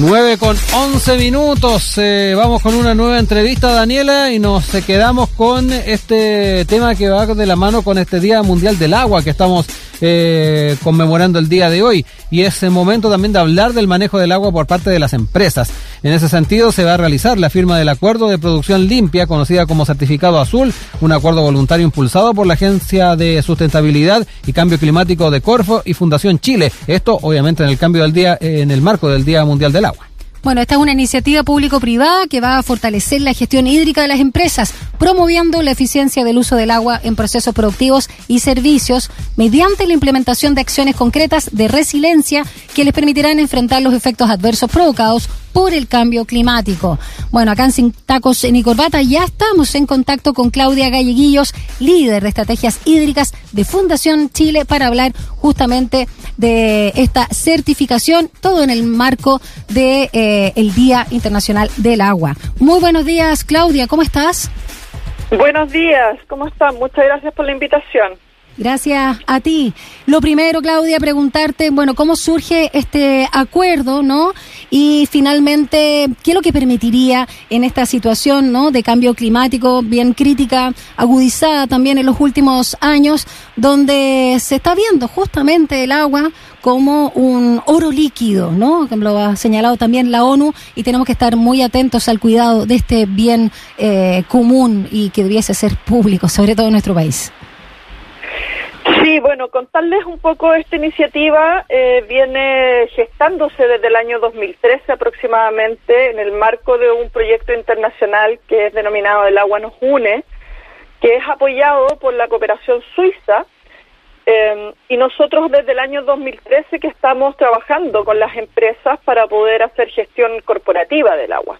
9 con 11 minutos. Eh, vamos con una nueva entrevista, Daniela, y nos eh, quedamos con este tema que va de la mano con este Día Mundial del Agua que estamos eh, conmemorando el día de hoy. Y es el momento también de hablar del manejo del agua por parte de las empresas. En ese sentido, se va a realizar la firma del Acuerdo de Producción Limpia, conocida como Certificado Azul, un acuerdo voluntario impulsado por la Agencia de Sustentabilidad y Cambio Climático de Corfo y Fundación Chile. Esto, obviamente, en el cambio del día, en el marco del Día Mundial del Agua. Bueno, esta es una iniciativa público-privada que va a fortalecer la gestión hídrica de las empresas, promoviendo la eficiencia del uso del agua en procesos productivos y servicios mediante la implementación de acciones concretas de resiliencia que les permitirán enfrentar los efectos adversos provocados por el cambio climático. Bueno, acá en Sin Tacos ni Corbata ya estamos en contacto con Claudia Galleguillos, líder de estrategias hídricas de Fundación Chile, para hablar justamente de esta certificación, todo en el marco de eh, el Día Internacional del Agua. Muy buenos días, Claudia, ¿cómo estás? Buenos días, ¿cómo están? Muchas gracias por la invitación. Gracias a ti. Lo primero, Claudia, preguntarte, bueno, ¿cómo surge este acuerdo, no? Y finalmente, ¿qué es lo que permitiría en esta situación, no? De cambio climático bien crítica, agudizada también en los últimos años, donde se está viendo justamente el agua como un oro líquido, ¿no? Lo ha señalado también la ONU y tenemos que estar muy atentos al cuidado de este bien eh, común y que debiese ser público, sobre todo en nuestro país. Sí, bueno, contarles un poco esta iniciativa eh, viene gestándose desde el año 2013 aproximadamente en el marco de un proyecto internacional que es denominado El agua nos une, que es apoyado por la cooperación suiza eh, y nosotros desde el año 2013 que estamos trabajando con las empresas para poder hacer gestión corporativa del agua.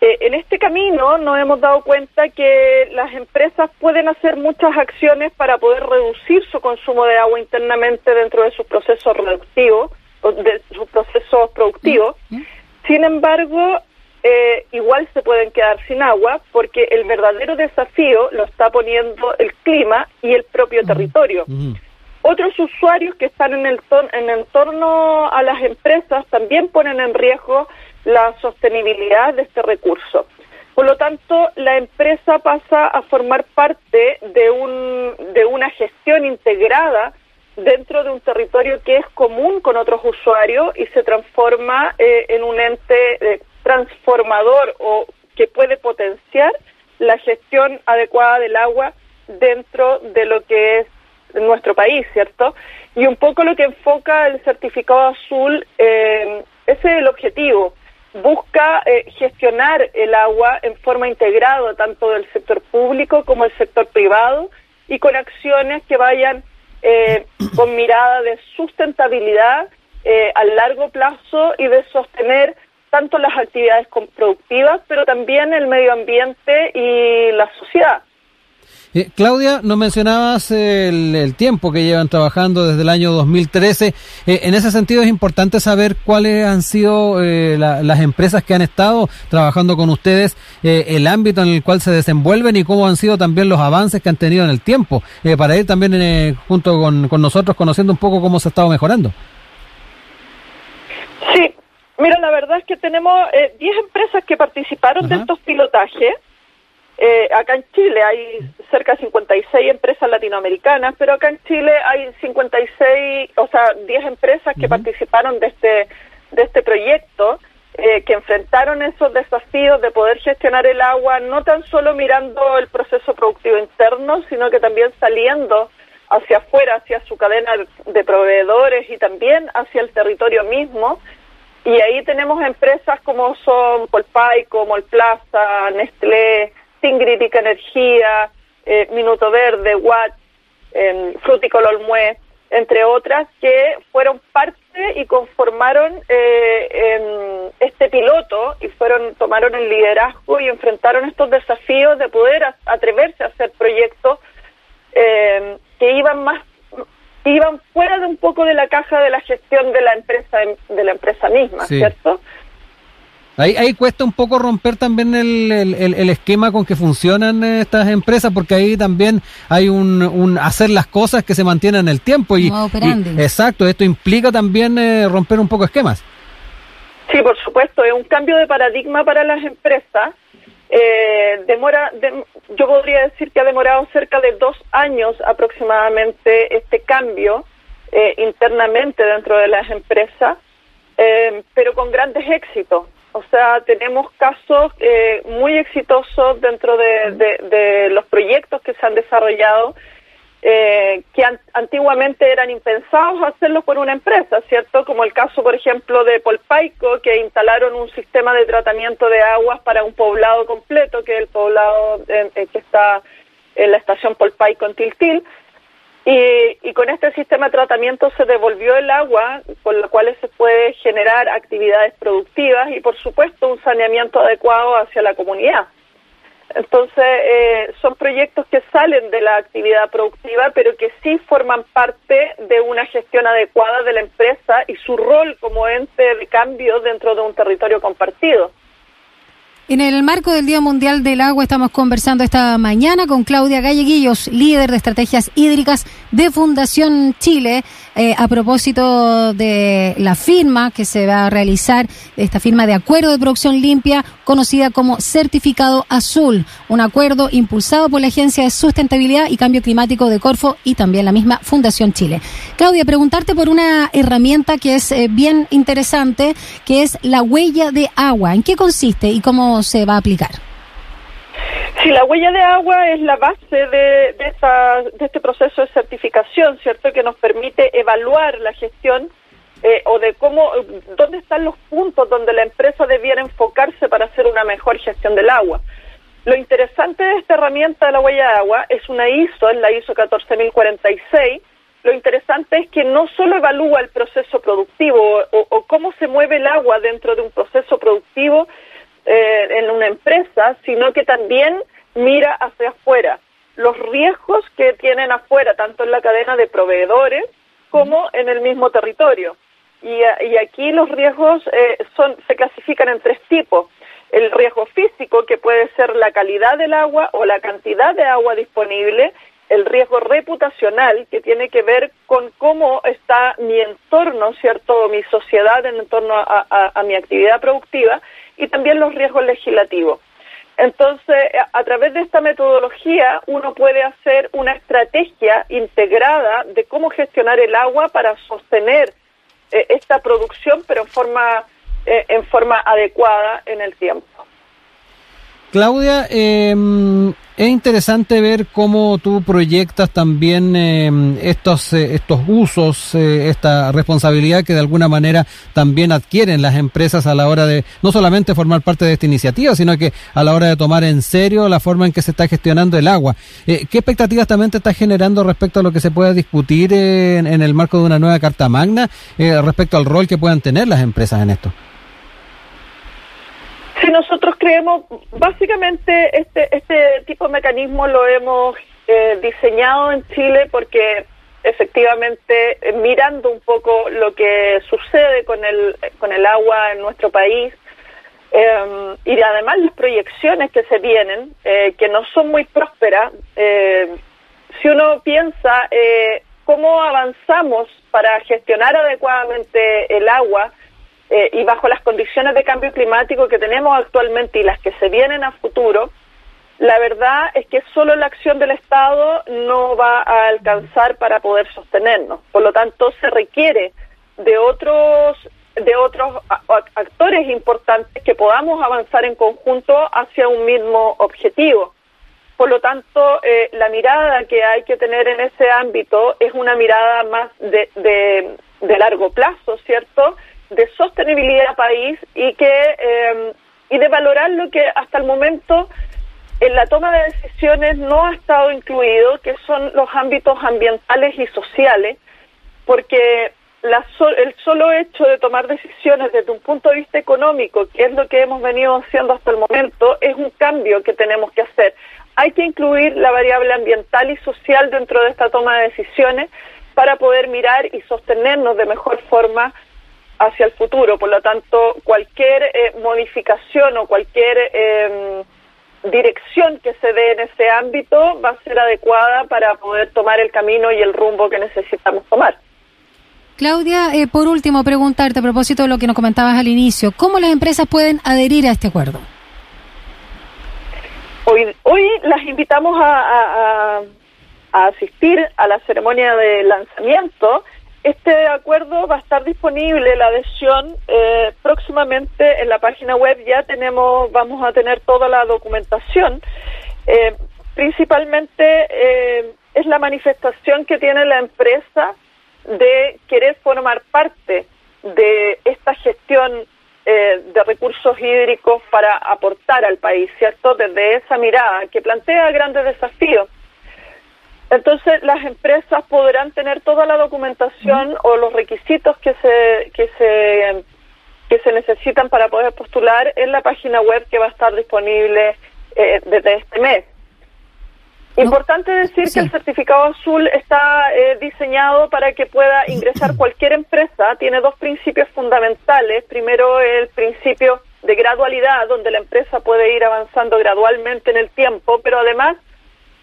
Eh, en este camino nos hemos dado cuenta que las empresas pueden hacer muchas acciones para poder reducir su consumo de agua internamente dentro de sus procesos reductivos, de sus procesos productivos. Mm, mm. Sin embargo, eh, igual se pueden quedar sin agua porque el verdadero desafío lo está poniendo el clima y el propio mm, territorio. Otros usuarios que están en el, en el entorno a las empresas también ponen en riesgo la sostenibilidad de este recurso. Por lo tanto, la empresa pasa a formar parte de, un, de una gestión integrada dentro de un territorio que es común con otros usuarios y se transforma eh, en un ente eh, transformador o que puede potenciar la gestión adecuada del agua dentro de lo que es nuestro país, ¿cierto? Y un poco lo que enfoca el certificado azul, eh, ese es el objetivo, busca eh, gestionar el agua en forma integrada tanto del sector público como del sector privado y con acciones que vayan eh, con mirada de sustentabilidad eh, a largo plazo y de sostener tanto las actividades productivas, pero también el medio ambiente y la sociedad. Eh, Claudia, nos mencionabas el, tiempo que llevan trabajando desde el año 2013. Eh, en ese sentido es importante saber cuáles han sido eh, las empresas que han estado trabajando con ustedes, el ámbito en el cual se desenvuelven y cómo han sido también los avances que han tenido en el tiempo, para ir también junto con, nosotros conociendo un poco cómo se ha estado mejorando. Sí, mira, la verdad es que tenemos 10 empresas que participaron de estos pilotajes eh, acá en Chile hay cerca de 56 empresas latinoamericanas, pero acá en Chile hay 56, o sea, 10 empresas que participaron de este, de este proyecto, eh, que enfrentaron esos desafíos de poder gestionar el agua, no tan solo mirando el proceso productivo interno, sino que también saliendo hacia afuera, hacia su cadena de proveedores y también hacia el territorio mismo. Y ahí tenemos empresas como son Polpaico, Molplaza, Nestlé, Singritica Energía, eh, Minuto Verde, Watt, eh, Fruticolor Mue, entre otras, que fueron parte y conformaron eh, este piloto y fueron tomaron el liderazgo y enfrentaron estos desafíos de poder atreverse a hacer proyectos eh, que iban más iban fuera de un poco de la caja de la gestión de la empresa de la empresa misma, ¿cierto? Ahí, ahí cuesta un poco romper también el, el, esquema con que funcionan estas empresas, porque ahí también hay un, un hacer las cosas que se mantienen en el tiempo. Y, exacto, esto implica también eh, romper un poco esquemas. Sí, por supuesto, es un cambio de paradigma para las empresas. Eh, demora, yo podría decir que ha demorado cerca de dos años aproximadamente este cambio eh, internamente dentro de las empresas, eh, pero con grandes éxitos. O sea, tenemos casos eh, muy exitosos dentro de, los proyectos que se han desarrollado eh, que antiguamente eran impensados hacerlo por una empresa, ¿cierto? Como el caso, por ejemplo, de Polpaico, que instalaron un sistema de tratamiento de aguas para un poblado completo, que es el poblado eh, que está en la estación Polpaico en Tiltil. Y, con este sistema de tratamiento se devolvió el agua, con lo cual se puede generar actividades productivas y, por supuesto, un saneamiento adecuado hacia la comunidad. Entonces, eh, son proyectos que salen de la actividad productiva, pero que sí forman parte de una gestión adecuada de la empresa y su rol como ente de cambio dentro de un territorio compartido. En el marco del Día Mundial del Agua estamos conversando esta mañana con Claudia Galleguillos, líder de estrategias hídricas de Fundación Chile, eh, a propósito de la firma que se va a realizar, esta firma de acuerdo de producción limpia, conocida como Certificado Azul, un acuerdo impulsado por la Agencia de Sustentabilidad y Cambio Climático de Corfo y también la misma Fundación Chile. Claudia, preguntarte por una herramienta que es eh, bien interesante, que es la huella de agua. ¿En qué consiste y cómo se va a aplicar? Sí, la huella de agua es la base de, de, este proceso de certificación, ¿cierto? Que nos permite evaluar la gestión eh, o de cómo, dónde están los puntos donde la empresa debiera enfocarse para hacer una mejor gestión del agua. Lo interesante de esta herramienta de la huella de agua es una ISO, es la ISO 14046. Lo interesante es que no solo evalúa el proceso productivo o cómo se mueve el agua dentro de un proceso productivo, eh, en una empresa, sino que también mira hacia afuera los riesgos que tienen afuera, tanto en la cadena de proveedores como en el mismo territorio. Y, aquí los riesgos eh, son, se clasifican en tres tipos. El riesgo físico, que puede ser la calidad del agua o la cantidad de agua disponible, el riesgo reputacional, que tiene que ver con cómo está mi entorno, ¿cierto? Mi sociedad en torno a mi actividad productiva, y también los riesgos legislativos. Entonces, a través de esta metodología, uno puede hacer una estrategia integrada de cómo gestionar el agua para sostener eh, esta producción, pero en forma, eh, en forma adecuada en el tiempo. Claudia, eh, es interesante ver cómo tú proyectas también eh, estos, eh, estos usos, eh, esta responsabilidad que de alguna manera también adquieren las empresas a la hora de no solamente formar parte de esta iniciativa, sino que a la hora de tomar en serio la forma en que se está gestionando el agua. ¿Qué expectativas también te está generando respecto a lo que se pueda discutir en, en el marco de una nueva Carta Magna respecto al rol que puedan tener las empresas en esto? Sí, nosotros creemos, básicamente este, este tipo de mecanismo lo hemos eh, diseñado en Chile porque efectivamente eh, mirando un poco lo que sucede con el, con el agua en nuestro país em, y además las proyecciones que se vienen, eh, que no son muy prósperas, si uno piensa cómo avanzamos para gestionar adecuadamente el agua, eh, y bajo las condiciones de cambio climático que tenemos actualmente y las que se vienen a futuro, la verdad es que solo la acción del Estado no va a alcanzar para poder sostenernos. Por lo tanto, se requiere de otros de otros actores importantes que podamos avanzar en conjunto hacia un mismo objetivo. Por lo tanto, eh, la mirada que hay que tener en ese ámbito es una mirada más de, de largo plazo, ¿cierto? De sostenibilidad país y que em, y de valorar lo que hasta el momento en la toma de decisiones no ha estado incluido, que son los ámbitos ambientales y sociales, porque la el solo hecho de tomar decisiones desde un punto de vista económico, que es lo que hemos venido haciendo hasta el momento, es un cambio que tenemos que hacer. Hay que incluir la variable ambiental y social dentro de esta toma de decisiones para poder mirar y sostenernos de mejor forma hacia el futuro. Por lo tanto, cualquier eh, modificación o cualquier em, dirección que se dé en ese ámbito va a ser adecuada para poder tomar el camino y el rumbo que necesitamos tomar. Claudia, eh, por último, preguntarte a propósito de lo que nos comentabas al inicio, ¿cómo las empresas pueden adherir a este acuerdo? Hoy, hoy las invitamos a, asistir a la ceremonia de lanzamiento. Este acuerdo va a estar disponible, la adhesión, eh, próximamente en la página web. Ya tenemos, vamos a tener toda la documentación. Eh, principalmente eh, es la manifestación que tiene la empresa de querer formar parte de esta gestión eh, de recursos hídricos para aportar al país, ¿cierto? Desde esa mirada que plantea grandes desafíos. Entonces, las empresas podrán tener toda la documentación o los requisitos que se, que se, que se necesitan para poder postular en la página web que va a estar disponible eh, desde este mes. Importante decir que el certificado azul está eh, diseñado para que pueda ingresar cualquier empresa. Tiene dos principios fundamentales. Primero, el principio de gradualidad, donde la empresa puede ir avanzando gradualmente en el tiempo, pero además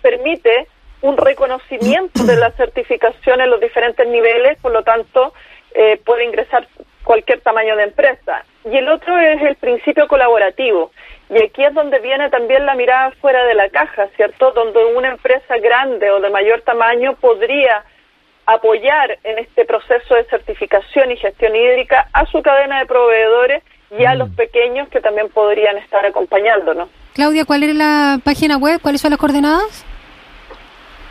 permite un reconocimiento de la certificación en los diferentes niveles, por lo tanto, eh, puede ingresar cualquier tamaño de empresa. Y el otro es el principio colaborativo. Y aquí es donde viene también la mirada fuera de la caja, ¿cierto? Donde una empresa grande o de mayor tamaño podría apoyar en este proceso de certificación y gestión hídrica a su cadena de proveedores y a los mm. pequeños que también podrían estar acompañándonos. Claudia, ¿cuál es la página web? ¿Cuáles son las coordenadas?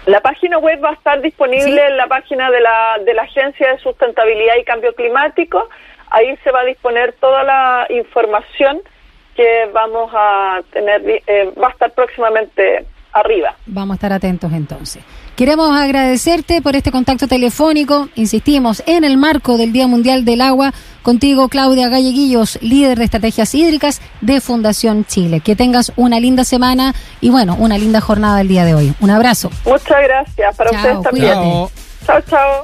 La página web va a estar disponible en la página de la, de la Agencia de Sustentabilidad y Cambio Climático. Ahí se va a disponer toda la información que vamos a tener, eh, va a estar próximamente arriba. Vamos a estar atentos entonces. Queremos agradecerte por este contacto telefónico, insistimos, en el marco del Día Mundial del Agua, contigo Claudia Galleguillos, líder de estrategias hídricas de Fundación Chile. Que tengas una linda semana y bueno, una linda jornada el día de hoy. Un abrazo. Muchas gracias, para ustedes también. Chao, chao.